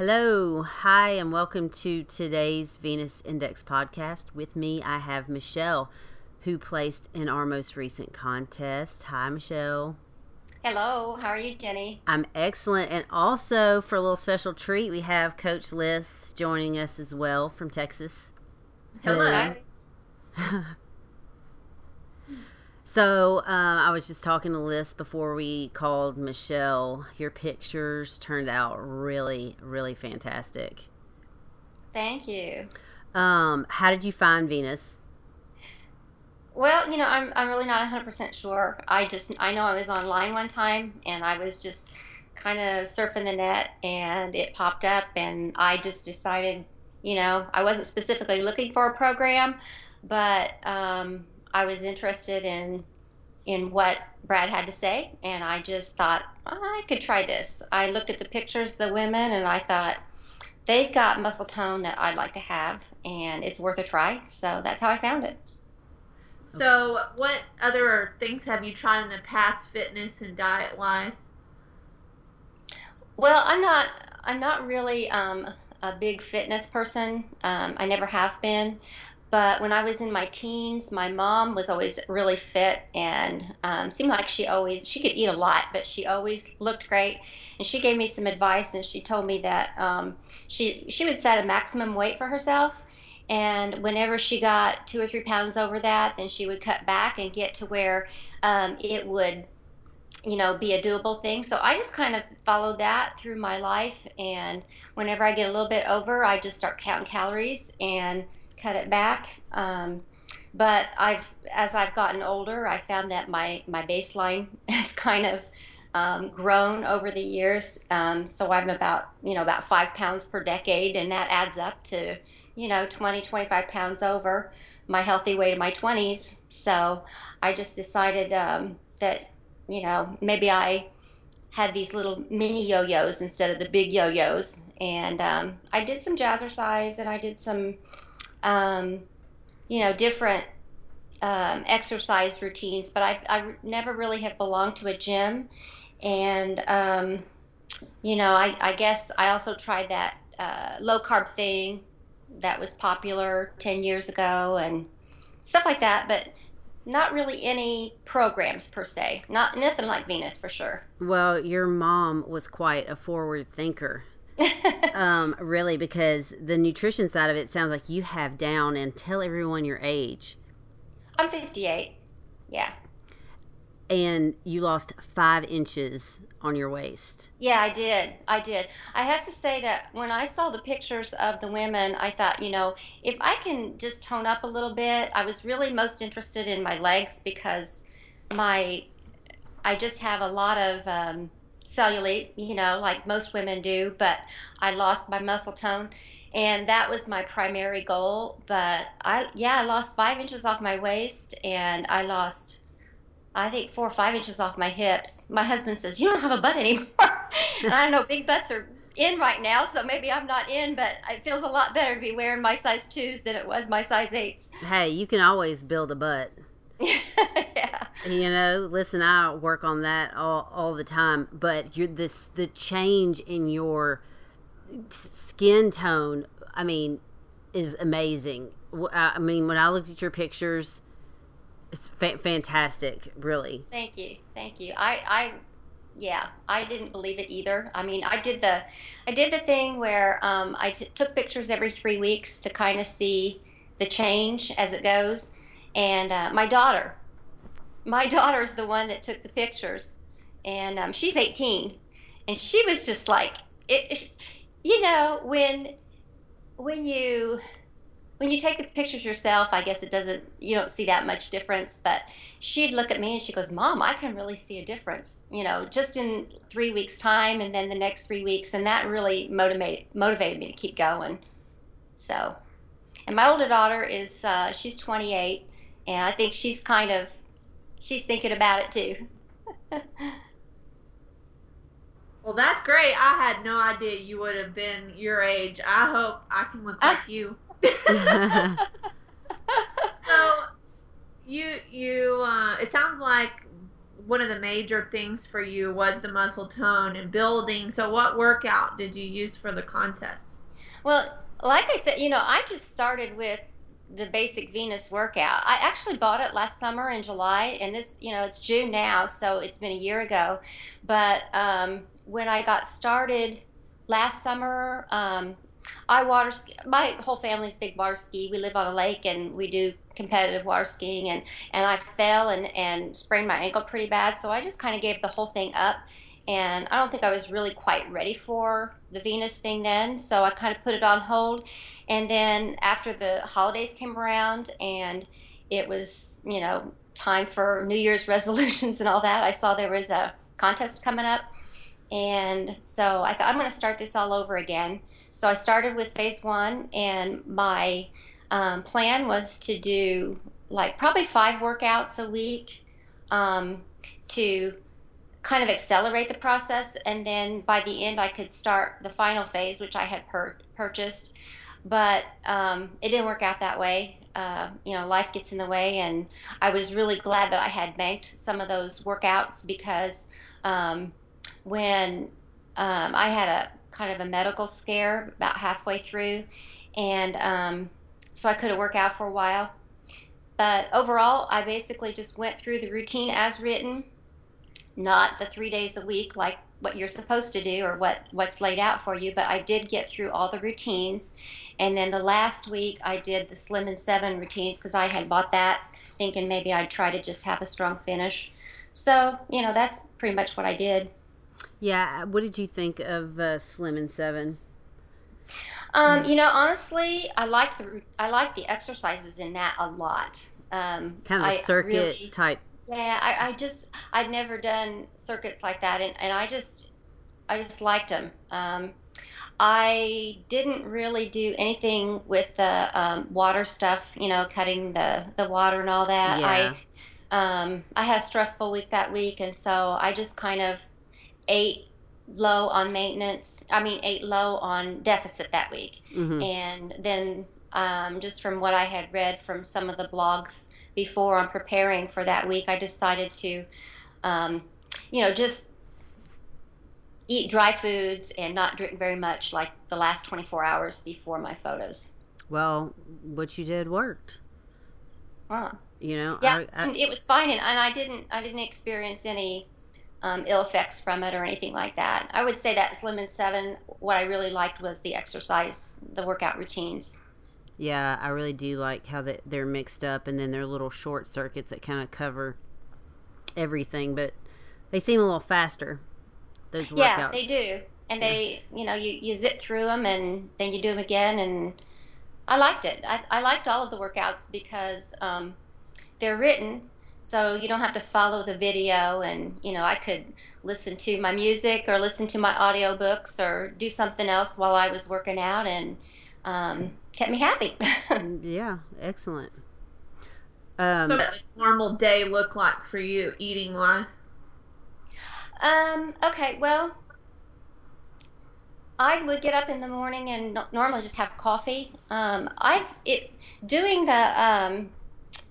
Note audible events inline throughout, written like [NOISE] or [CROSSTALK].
Hello, hi, and welcome to today's Venus Index podcast. With me, I have Michelle, who placed in our most recent contest. Hi, Michelle. Hello, how are you, Jenny? I'm excellent. And also, for a little special treat, we have Coach Liz joining us as well from Texas. Hello. [LAUGHS] So uh, I was just talking to Liz before we called Michelle. Your pictures turned out really, really fantastic. Thank you. Um, how did you find Venus? Well, you know, I'm, I'm really not 100% sure. I just, I know I was online one time and I was just kind of surfing the net and it popped up and I just decided, you know, I wasn't specifically looking for a program, but um, I was interested in in what Brad had to say, and I just thought I could try this. I looked at the pictures of the women, and I thought they've got muscle tone that I'd like to have, and it's worth a try. So that's how I found it. So, what other things have you tried in the past, fitness and diet wise? Well, I'm not. I'm not really um, a big fitness person. Um, I never have been. But when I was in my teens, my mom was always really fit and um, seemed like she always she could eat a lot, but she always looked great. And she gave me some advice, and she told me that um, she she would set a maximum weight for herself, and whenever she got two or three pounds over that, then she would cut back and get to where um, it would you know be a doable thing. So i just kind of followed that through my life. And whenever i get a little bit over i just start counting calories. And cut it back. Um, but I've, as I've gotten older, I found that my, my baseline [LAUGHS] has kind of um, grown over the years. Um, so I'm about, you know, about five pounds per decade, and that adds up to, you know, 20, 25 pounds over my healthy weight in my 20s. So I just decided um, that, you know, maybe I had these little mini yo-yos instead of the big yo-yos. And um, I did some jazzercise and I did some um, you know, different um, exercise routines, but I, I never really have belonged to a gym. And, um, you know, I, I guess I also tried that uh, low carb thing that was popular 10 years ago and stuff like that, but not really any programs per se. Not nothing like Venus for sure. Well, your mom was quite a forward thinker. [LAUGHS] um, really, because the nutrition side of it sounds like you have down and tell everyone your age. I'm 58. Yeah. And you lost five inches on your waist. Yeah, I did. I did. I have to say that when I saw the pictures of the women, I thought, you know, if I can just tone up a little bit, I was really most interested in my legs because my, I just have a lot of, um, cellulite, you know, like most women do, but I lost my muscle tone. And that was my primary goal. But I, yeah, I lost five inches off my waist and I lost, I think, four or five inches off my hips. My husband says, You don't have a butt anymore. [LAUGHS] and I know big butts are in right now, so maybe I'm not in, but it feels a lot better to be wearing my size twos than it was my size eights. Hey, you can always build a butt. [LAUGHS] yeah. You know, listen, I work on that all, all the time, but you're this the change in your skin tone, I mean, is amazing. I mean, when I looked at your pictures, it's fa- fantastic, really. Thank you. Thank you. I I yeah, I didn't believe it either. I mean, I did the I did the thing where um, I t- took pictures every 3 weeks to kind of see the change as it goes and uh, my daughter. My [LAUGHS] daughter's the one that took the pictures. And um, she's 18 and she was just like it, you know when when you when you take the pictures yourself i guess it doesn't you don't see that much difference. But she'd look at me and she goes mom i can really see a difference you know just in three weeks time and then the next three weeks. And that really motivated motivated me to keep going. So and my older daughter is uh, she's 28 and I think she's kind of she's thinking about it too. [LAUGHS] well, that's great. I had no idea you would have been your age. I hope I can look like you. [LAUGHS] so you you uh, it sounds like one of the major things for you was the muscle tone and building. So, what workout did you use for the contest? Well, like I said, you know, I just started with the basic Venus workout. I actually bought it last summer in July, and this, you know, it's June now, so it's been a year ago. But um, when I got started last summer, um, I water ski. My whole family's big water ski. We live on a lake, and we do competitive water skiing. and And I fell and and sprained my ankle pretty bad, so I just kind of gave the whole thing up. And I don't think I was really quite ready for the Venus thing then, so I kind of put it on hold. And then after the holidays came around, and it was you know time for New Year's [LAUGHS] resolutions and all that, I saw there was a contest coming up. And so I thought I'm going to start this all over again. So I started with phase one, and my um, plan was to do like probably five workouts a week um, to kind of accelerate the process. And then by the end, I could start the final phase, which I had per- purchased. But um, it didn't work out that way. Uh, you know, life gets in the way, and I was really glad that I had banked some of those workouts because um, when um, I had a kind of a medical scare about halfway through, and um, so I couldn't work out for a while. But overall, I basically just went through the routine as written, not the three days a week like what you're supposed to do or what what's laid out for you. But I did get through all the routines, and then the last week I did the Slim and Seven routines because I had bought that thinking maybe I'd try to just have a strong finish. So you know that's pretty much what I did. Yeah. What did you think of uh, Slim and Seven? Um, you know, honestly, I like the I like the exercises in that a lot. Um, kind of a circuit really, type. Yeah, I, I just I'd never done circuits like that, and, and I just I just liked them. Um, I didn't really do anything with the um, water stuff, you know, cutting the the water and all that. Yeah. I um, I had a stressful week that week, and so I just kind of ate low on maintenance. I mean, ate low on deficit that week. Mm-hmm. And then, um, just from what I had read from some of the blogs before on preparing for that week, I decided to, um, you know, just eat dry foods and not drink very much like the last 24 hours before my photos. Well, what you did worked. Huh. You know, yeah, I, I, it was fine, and, and I didn't, I didn't experience any um, ill effects from it or anything like that. I would say that Slim and Seven, what I really liked was the exercise, the workout routines. Yeah, I really do like how that they're mixed up, and then they're little short circuits that kind of cover everything, but they seem a little faster. Those workouts. Yeah, they do, and yeah. they, you know, you you zip through them, and then you do them again, and I liked it. I, I liked all of the workouts because um, they're written so you don't have to follow the video and you know i could listen to my music or listen to my audiobooks or do something else while i was working out and um, kept me happy [LAUGHS] yeah excellent um, so what normal day look like for you eating wise um okay well I would get up in the morning and normally just have coffee. Um, I've it doing the um,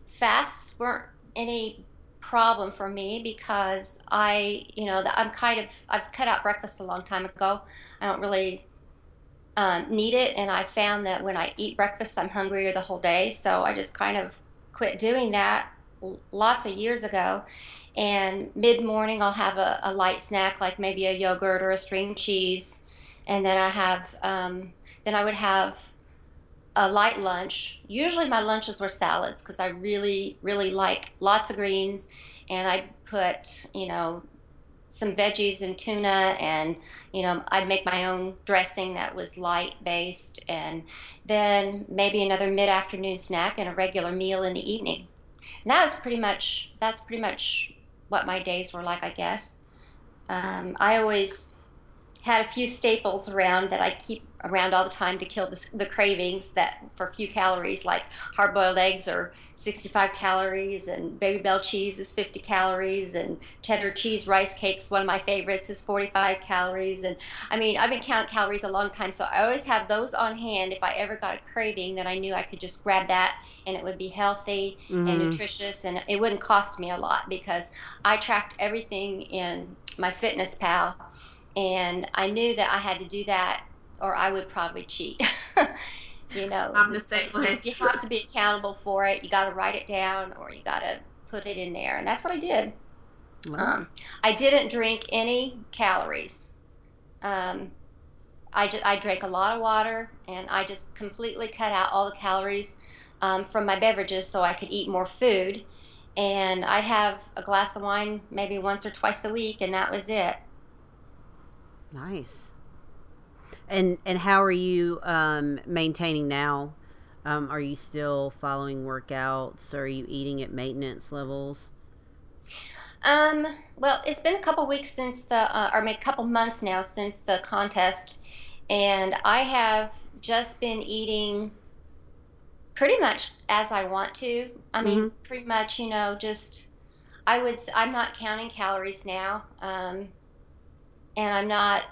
fasts weren't any problem for me because I, you know, I'm kind of, I've cut out breakfast a long time ago. I don't really um, need it. And I found that when I eat breakfast, I'm hungrier the whole day. So I just kind of quit doing that lots of years ago. And mid morning, I'll have a, a, light snack like maybe a yogurt or a string cheese. And then I have, um, then I would have a light lunch. Usually my lunches were salads because I really, really like lots of greens. And I put, you know, some veggies and tuna and you know i'd make my own dressing that was light based and then maybe another mid-afternoon snack and a regular meal in the evening. And that was pretty much that's pretty much what my days were like i guess. Um, i always had a few staples around that I keep around all the time to kill the, the cravings that for a few calories, like hard boiled eggs are 65 calories, and Babybel cheese is 50 calories, and cheddar cheese rice cakes, one of my favorites, is 45 calories. And I mean, I've been counting calories a long time, so I always have those on hand if I ever got a craving that I knew I could just grab that and it would be healthy mm-hmm. and nutritious, and it wouldn't cost me a lot because I tracked everything in MyFitnessPal, and I knew that I had to do that or I would probably cheat. [LAUGHS] you know, I'm the same way. you have to be accountable for it. You got to write it down, or you got to put it in there, and that's what I did. Wow. Um, I didn't drink any calories. Um, I just I drank a lot of water, and I just completely cut out all the calories um, from my beverages so I could eat more food. And I'd have a glass of wine maybe once or twice a week, and that was it. Nice. And and how are you um, maintaining now? Um, are you still following workouts? Are you eating at maintenance levels? Um, well, it's been a couple weeks since the, uh, or maybe a couple months now since the contest, and I have just been eating pretty much as I want to. I mean, mm-hmm. pretty much, you know, just I would. I'm not counting calories now, um, and I'm not.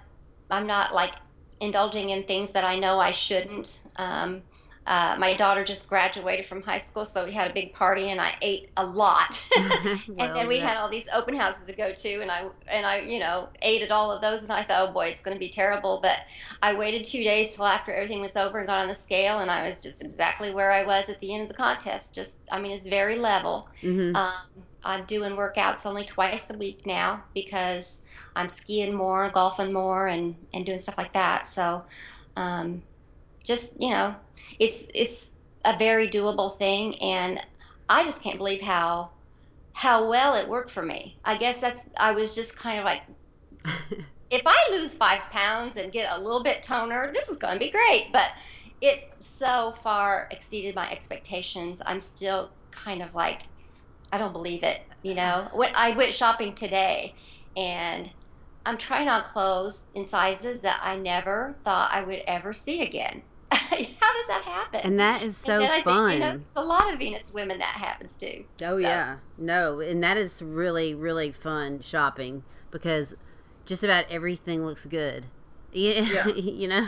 I'm not like indulging in things that I know I shouldn't. Um, uh, my daughter just graduated from high school, so we had a big party, and I ate a lot. well, [LAUGHS] [LAUGHS] and then we yeah. had all these open houses to go to, and I and I, you know, ate at all of those, and I thought, oh boy, it's going to be terrible. But I waited two days till after everything was over and got on the scale, and I was just exactly where I was at the end of the contest. Just, I mean, it's very level. Mm-hmm. Um, I'm doing workouts only twice a week now because I'm skiing more, golfing more, and and doing stuff like that. So, um, just you know, it's it's a very doable thing, and I just can't believe how how well it worked for me. I guess that's I was just kind of like. [LAUGHS] if I lose five pounds and get a little bit toner, this is going to be great. But it so far exceeded my expectations. I'm still kind of like, I don't believe it. You know, [LAUGHS] when I went shopping today, and I'm trying on clothes in sizes that I never thought I would ever see again. [LAUGHS] How does that happen? And that is so fun. Think, you know, there's a lot of Venus women that happens to. Oh so. yeah, no, and that is really really fun shopping because just about everything looks good. [LAUGHS] Yeah. you know.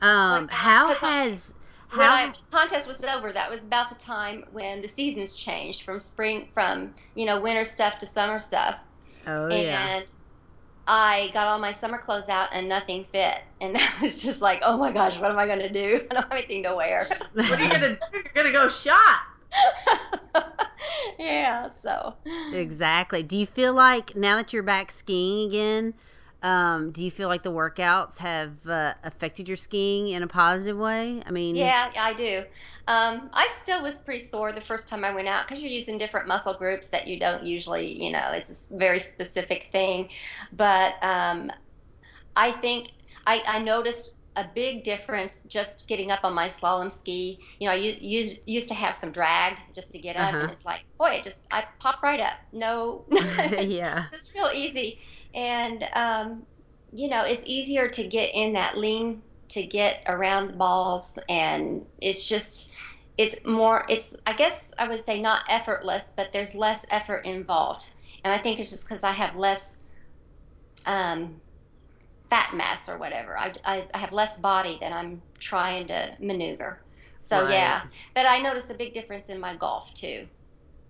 [LAUGHS] um, how has when I, contest was over, that was about the time when the seasons changed from spring, from you know winter stuff to summer stuff. Oh yeah. and yeah. I got all my summer clothes out and nothing fit, and [LAUGHS] that was just like, oh my gosh, what am I going to do? [LAUGHS] I don't have anything to wear. [LAUGHS] what are you going to do? You're going to go shop. yeah. So. Exactly. Do you feel like now that you're back skiing again? Um, do you feel like the workouts have uh, affected your skiing in a positive way? I mean, yeah, I do. Um, I still was pretty sore the first time I went out because you're using different muscle groups that you don't usually, you know, it's a very specific thing. But um, I think I, I noticed a big difference just getting up on my slalom ski. You know, I used, used to have some drag just to get up, uh-huh. and it's like, boy, it just I pop right up. No, [LAUGHS] [LAUGHS] yeah, it's real easy and um, you know it's easier to get in that lean to get around the balls and it's just it's more it's i guess i would say not effortless but there's less effort involved. And i think it's just because i have less um, fat mass or whatever. I, I, I, have less body that i'm trying to maneuver. So right. yeah. But i noticed a big difference in my golf too.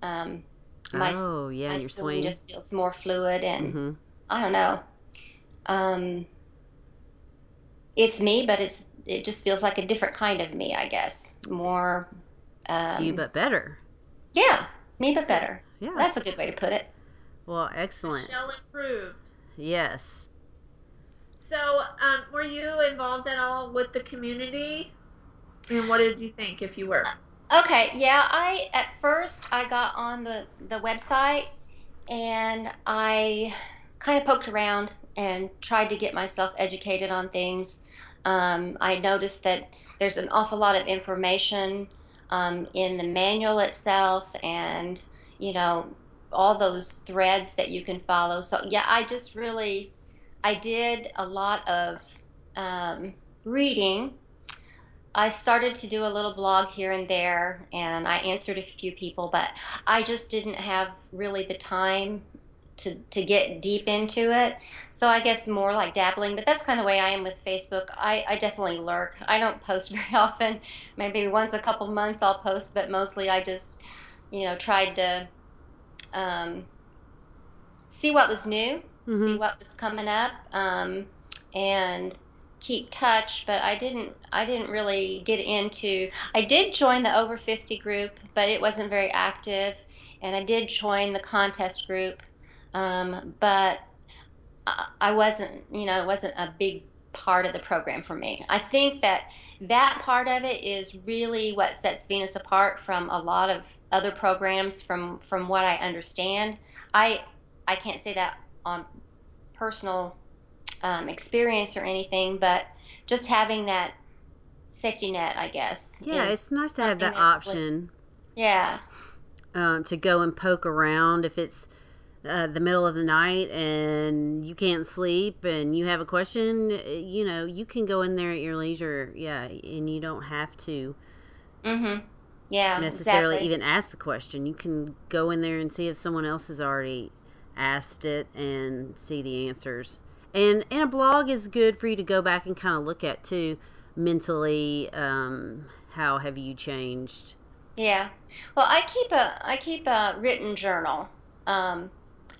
Um, my, oh yeah my your swing. just feels more fluid and mm-hmm. I don't know. Um, it's me, but it's it just feels like a different kind of me, I guess. More. Um, you, but better. Yeah, me, but better. Yeah, that's a good way to put it. Well, excellent. Shell improved. Yes. So, um, were you involved at all with the community? And what did you think, if you were? Okay, yeah, I at first I got on the the website and I kind of poked around and tried to get myself educated on things. Um, I noticed that there's an awful lot of information um, in the manual itself, and you know, all those threads that you can follow. So yeah, I just really I did a lot of um, reading. I started to do a little blog here and there, and I answered a few people, but I just didn't have really the time to, to get deep into it. So I guess more like dabbling, but that's kind of the way I am with Facebook. I, I definitely lurk. I don't post [LAUGHS] very often. Maybe once a couple months I'll post, but mostly I just, you know, tried to um, see what was new, mm-hmm. see what was coming up, um, and keep touch but i didn't i didn't really get into i did join the over 50 group but it wasn't very active and i did join the contest group um, but I wasn't, you know, it wasn't a big part of the program for me. I think that that part of it is really what sets Venus apart from a lot of other programs from from what I understand. I I can't say that on personal um, experience or anything, but just having that safety net, I guess. Yeah, it's nice to have that, that option. yeah. Um, to go and poke around if it's uh, the middle of the night and you can't sleep and you have a question, uh, you know, you can go in there at your leisure. Yeah, and you don't have to. Mm-hmm. Yeah. Necessarily exactly. even ask the question. You can go in there and see if someone else has already asked it and see the answers. And and a blog is good for you to go back and kind of look at too mentally. Um, how have you changed? Yeah. Well, I keep a I keep a written journal. Um,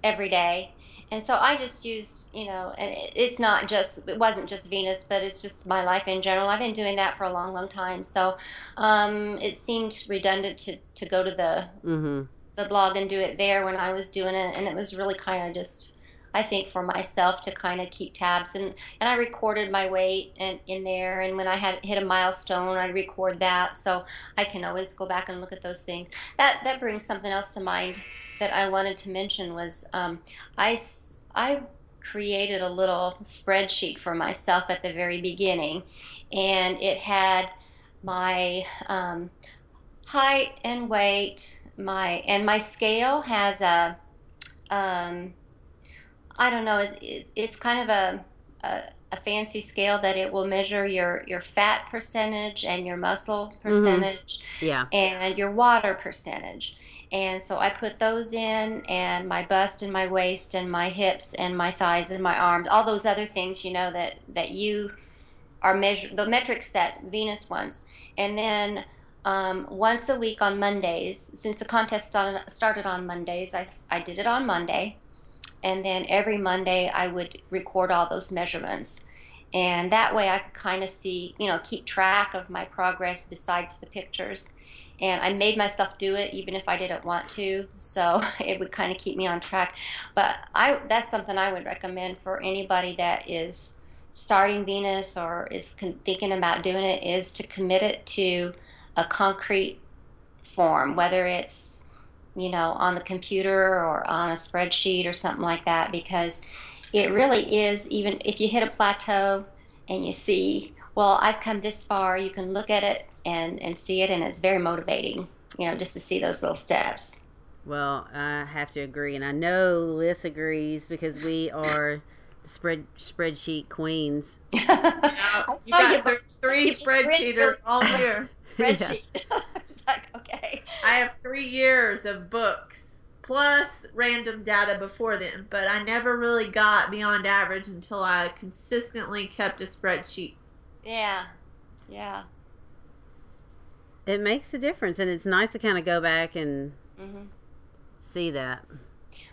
every day. And so I just used, you know, and it's not just, it wasn't just Venus, but it's just my life in general. I've been doing that for a long, long time. So um, it seemed redundant to, to go to the mm-hmm. the blog and do it there when I was doing it. And it was really kind of just, I think, for myself to kind of keep tabs. And, and I recorded my weight and, in there. And when I had hit a milestone, I record that. So I can always go back and look at those things. That, that brings something else to mind that I wanted to mention was um, I, I created a little spreadsheet for myself at the very beginning, and it had my um, height and weight, my and my scale has a um, I don't know, it, it, it's kind of a, a, a fancy scale that it will measure your your fat percentage and your muscle mm-hmm. percentage, mm-hmm. yeah, and your water percentage and so I put those in, and my bust and my waist and my hips and my thighs and my arms, all those other things, you know, that, that you are measure the metrics that Venus wants. And then um, once a week on Mondays, since the contest on, started on Mondays, I, I did it on Monday. And then every Monday, I would record all those measurements. And that way, I could kind of see, you know, keep track of my progress besides the pictures and I made myself do it even if I didn't want to. So [LAUGHS] it would kind of keep me on track. But I that's something I would recommend for anybody that is starting Venus or is con- thinking about doing it is to commit it to a concrete form, whether it's you know on the computer or on a spreadsheet or something like that, because it really is. Even if you hit a plateau and you see, well, I've come this far, you can look at it and and see it, and it's very motivating. You know, just to see those little steps. Well, I have to agree, and I know Liz agrees because we are spread spreadsheet queens. [LAUGHS] yeah, you got you, three spreadsheeters all year. [LAUGHS] Spreadsheet. Yeah. [LAUGHS] it's like okay. I have three years of books plus random data before then, but I never really got beyond average until I consistently kept a spreadsheet. Yeah, yeah it makes a difference, and it's nice to kind of go back and mm-hmm. see that.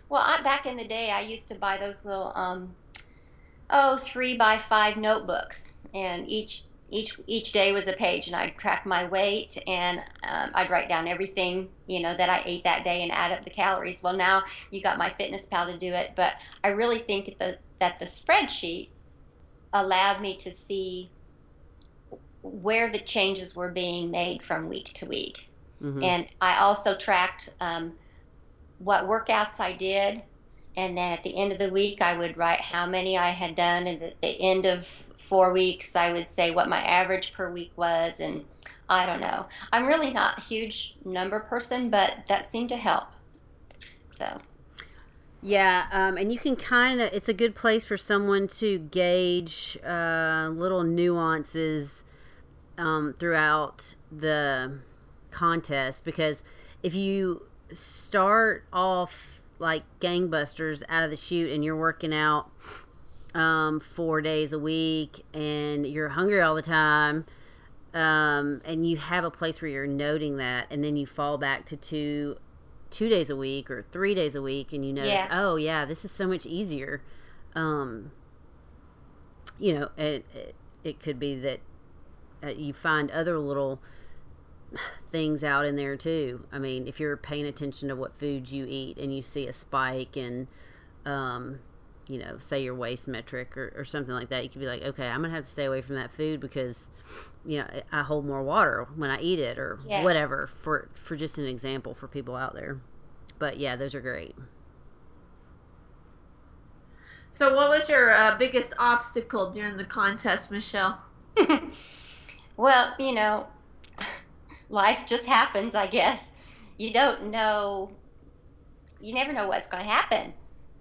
Well, I, back in the day, I used to buy those little um, oh three by five notebooks, and each each each day was a page, and I'd track my weight, and um, I'd write down everything you know that I ate that day and add up the calories. Well, now you got MyFitnessPal to do it, but I really think that the, that the spreadsheet allowed me to see where the changes were being made from week to week. Mm-hmm. And I also tracked um, what workouts I did. And then at the end of the week, I would write how many I had done. And at the end of four weeks, I would say what my average per week was. And I don't know. I'm really not a huge number person, but that seemed to help. So Yeah, um, and you can kind of, it's a good place for someone to gauge uh, little nuances um, throughout the contest because if you start off like gangbusters out of the chute and you're working out um, four days a week and you're hungry all the time um, and you have a place where you're noting that and then you fall back to two two days a week or three days a week and you notice Yeah. oh yeah this is so much easier um, you know it, it, it could be that uh, you find other little things out in there too i mean if you're paying attention to what foods you eat and you see a spike and um, you know say your waist metric or, or something like that you could be like okay i'm gonna have to stay away from that food because you know i hold more water when i eat it or Yeah. whatever for for just an example for people out there but yeah those are great So, what was your uh, biggest obstacle during the contest, Michelle? [LAUGHS] Well, you know, [LAUGHS] life just happens, I guess. You don't know, you never know what's going to happen.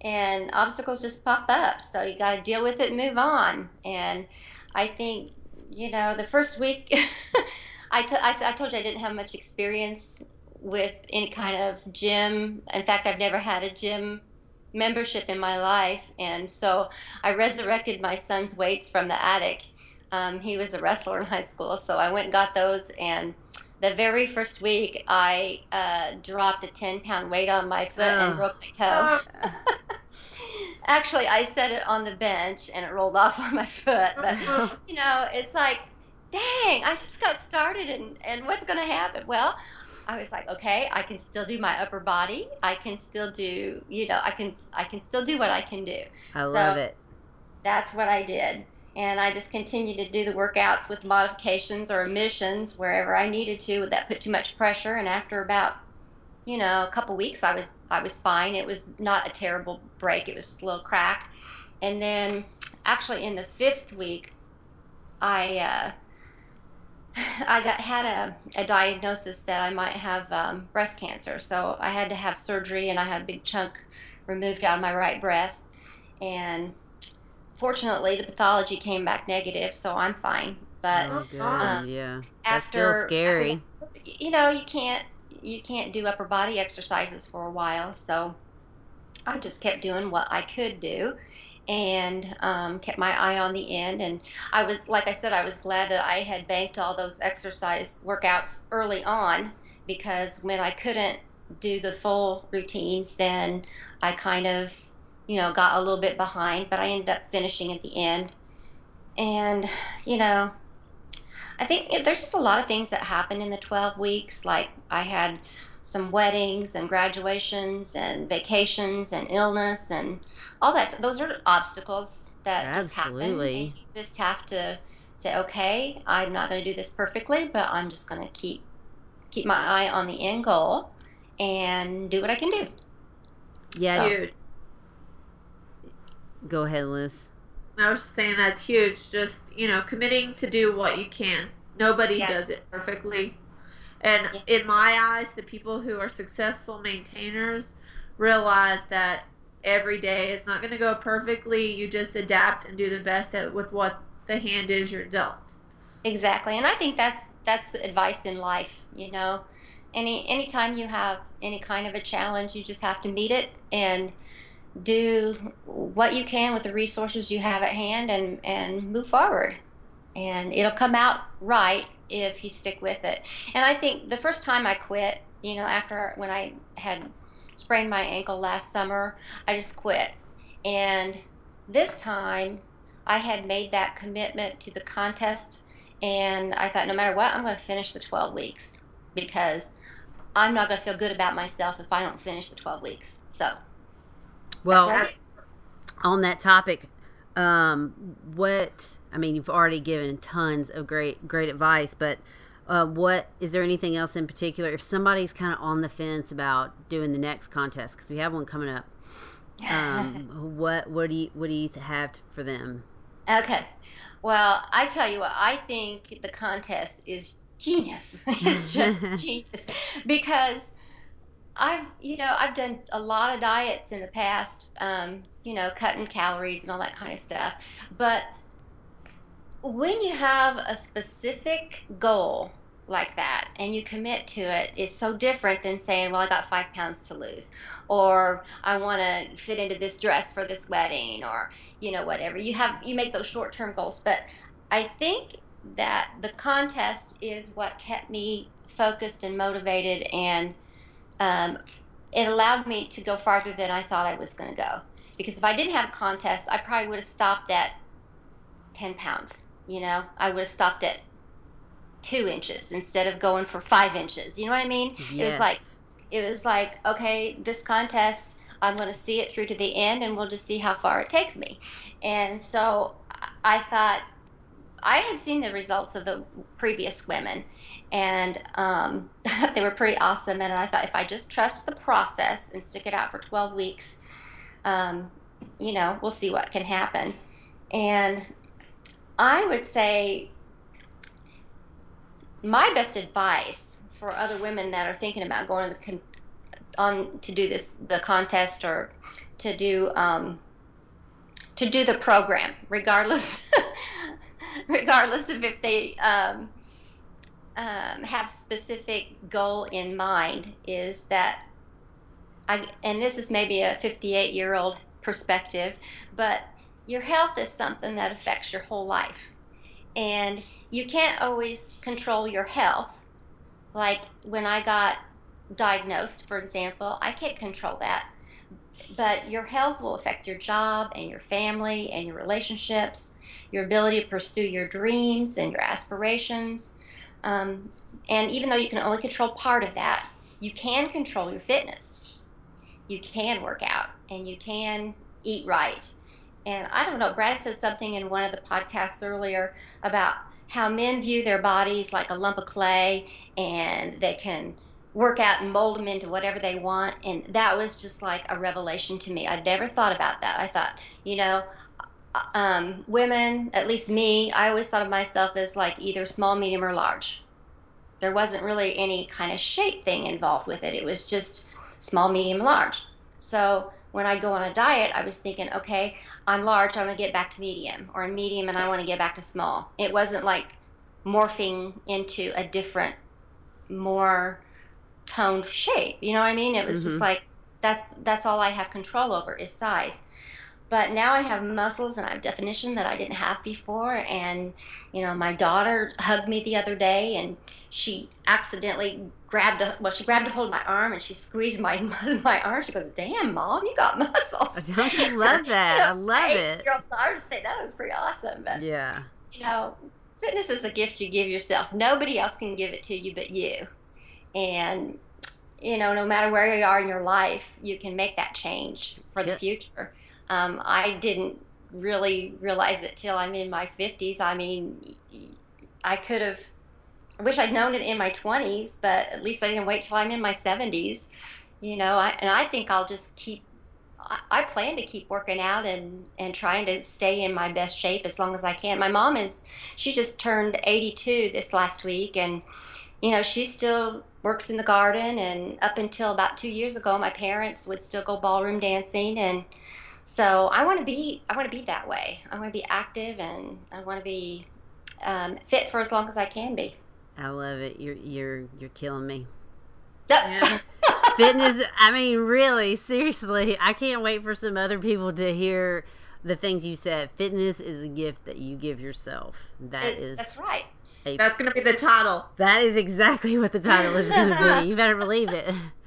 And obstacles just pop up. So you got to deal with it and move on. And I think, you know, the first week, [LAUGHS] I, t- I, I told you I didn't have much experience with any kind of gym. In fact, I've never had a gym membership in my life. And so I resurrected my son's weights from the attic. Um, he was a wrestler in high school, so I went and got those. And the very first week, I uh, dropped a 10 pound weight on my foot and Oh. broke my toe. [LAUGHS] Actually, I set it on the bench and it rolled off [LAUGHS] on my foot. But, uh-huh. you know, it's like, dang, I just got started and, and what's going to happen? Well, I was like, okay, I can still do my upper body. I can still do, you know, I can I can still do what I can do i So- love it that's what I did. And I just continued to do the workouts with modifications or omissions wherever I needed to that put too much pressure. And after about, you know, a couple weeks, I was I was fine. It was not a terrible break. It was just a little crack. And then, actually, in the fifth week, I uh, [LAUGHS] I got had a, a diagnosis that I might have um, breast cancer. So I had to have surgery, and I had a big chunk removed out of my right breast. And fortunately, the pathology came back negative, so I'm fine. But oh, good. gosh. yeah that's after still scary you know, you can't you can't do upper body exercises for a while, so I just kept doing what I could do and um, kept my eye on the end. And I was, like I said, I was glad that I had banked all those exercise workouts early on because when I couldn't do the full routines, then I kind of, you know, got a little bit behind, but I ended up finishing at the end. And, you know, I think it- there's just a lot of things that happen in the 12 weeks. Like I had some weddings and graduations and vacations and illness and all that. So Those are obstacles that just happen. Absolutely. You just have to say, okay, I'm not going to do this perfectly, but I'm just going to keep keep my eye on the end goal and do what I can do. yeah Huge. go ahead liz I was just saying that's huge. Just, you know, committing to do what you can. Nobody Yeah. does it perfectly. And Yeah. in my eyes, the people who are successful maintainers realize that every day is not going to go perfectly. You just adapt and do the best at, with what the hand is you're dealt. Exactly, and I think that's that's advice in life. You know, any anytime you have any kind of a challenge, you just have to meet it and do what you can with the resources you have at hand, and and move forward. And it'll come out right if you stick with it. And I think the first time I quit, you know, after when I had sprained my ankle last summer, I just quit. And this time, I had made that commitment to the contest and I thought, no matter what, I'm going to finish the 12 weeks because I'm not going to feel good about myself if I don't finish the 12 weeks. So, well that's what I did. on that topic um what i mean you've already given tons of great great advice but uh, what is there anything else in particular if somebody's kind of on the fence about doing the next contest because we have one coming up um [LAUGHS] what what do you what do you have for them okay. Well, I tell you what, I think the contest is genius. [LAUGHS] it's just [LAUGHS] genius because I've you know I've done a lot of diets in the past, um, you know, cutting calories and all that kind of stuff. But when you have a specific goal like that and you commit to it, it's so different than saying, "Well, I got five pounds to lose," or "I want to fit into this dress for this wedding," or you know whatever. You have you make those short term goals, but I think that the contest is what kept me focused and motivated and um, it allowed me to go farther than I thought I was going to go. Because if I didn't have a contest, I probably would have stopped at 10 pounds. You know, I would have stopped at two inches instead of going for five inches. You know what I mean? Yes. It was like, it was like, okay, this contest, I'm going to see it through to the end and we'll just see how far it takes me. And so I thought, I had seen the results of the previous women and um, [LAUGHS] they were pretty awesome. And I thought if I just trust the process and stick it out for 12 weeks, um, you know, we'll see what can happen. And I would say my best advice for other women that are thinking about going to the con- on to do this the contest or to do um, to do the program, regardless [LAUGHS] regardless of if they um, have specific goal in mind is that I, and this is maybe a 58 year old perspective, but your health is something that affects your whole life. And you can't always control your health. Like when I got diagnosed, for example, I can't control that. But your health will affect your job and your family and your relationships, your ability to pursue your dreams and your aspirations. Um, and even though you can only control part of that, you can control your fitness. You can work out and you can eat right. And I don't know, Brad said something in one of the podcasts earlier about how men view their bodies like a lump of clay and they can work out and mold them into whatever they want. And that was just like a revelation to me. I'd never thought about that. I thought, you know, um, women, at least me, I always thought of myself as like either small, medium, or large. There wasn't really any kind of shape thing involved with it. It was just small, medium, large. So when I go on a diet, I was thinking, okay, I'm large, I want to get back to medium, or I'm medium and I want to get back to small. It wasn't like morphing into a different, more toned shape. You know what I mean? It was mm-hmm. just like that's that's all I have control over is size. But now I have muscles and I have definition that I didn't have before. And, you know, my daughter hugged me the other day and she accidentally grabbed a, well, she grabbed a hold of my arm and she squeezed my, [LAUGHS] my arm. She goes, damn, mom, you got muscles. [LAUGHS] Don't you love that? I [LAUGHS] love it. I would say that was pretty awesome. But, yeah. You know, fitness is a gift you give yourself. Nobody else can give it to you but you. And, you know, no matter where you are in your life, you can make that change for the future. Um, I didn't really realize it till I'm in my 50s. I mean, I could have, I wish I'd known it in my 20s, but at least I didn't wait till I'm in my 70s. You know, I, and I think I'll just keep, I, I plan to keep working out and, and trying to stay in my best shape as long as I can. My mom is, she just turned 82 this last week, and, you know, she still works in the garden. And up until about two years ago, my parents would still go ballroom dancing and, so I want to be I want to be that way. I want to be active and I want to be um, fit for as long as I can be. I love it. You're you're you're killing me. Yeah. [LAUGHS] Fitness. I mean, really, seriously, I can't wait for some other people to hear the things you said. Fitness is a gift that you give yourself. That it, is. That's right. A, that's going to be the title. That is exactly what the title is going to be. You better believe it. [LAUGHS]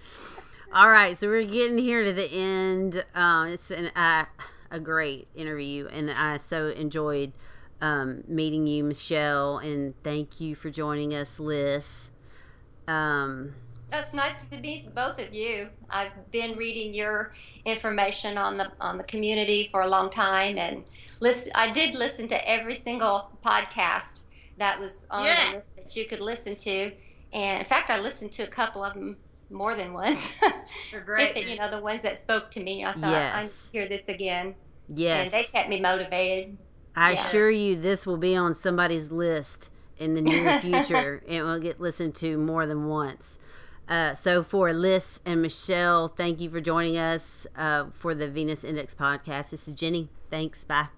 All right, so we're getting here to the end. Um, it's been a, a great interview, and I so enjoyed um, meeting you, Michelle, and thank you for joining us, Liz. Um, it's nice to meet both of you. I've been reading your information on the on the community for a long time, and list. I did listen to every single podcast that was on yes. the list that you could listen to, and in fact, I listened to a couple of them more than once. [LAUGHS] They're great. you know, the ones that spoke to me, I thought, yes. I need hear this again. Yes. And they kept me motivated. I yeah. assure you, this will be on somebody's list in the near [LAUGHS] future. it will get listened to more than once. Uh, so for Liz and Michelle, thank you for joining us uh, for the Venus Index podcast. This is Jenny. Thanks. Bye.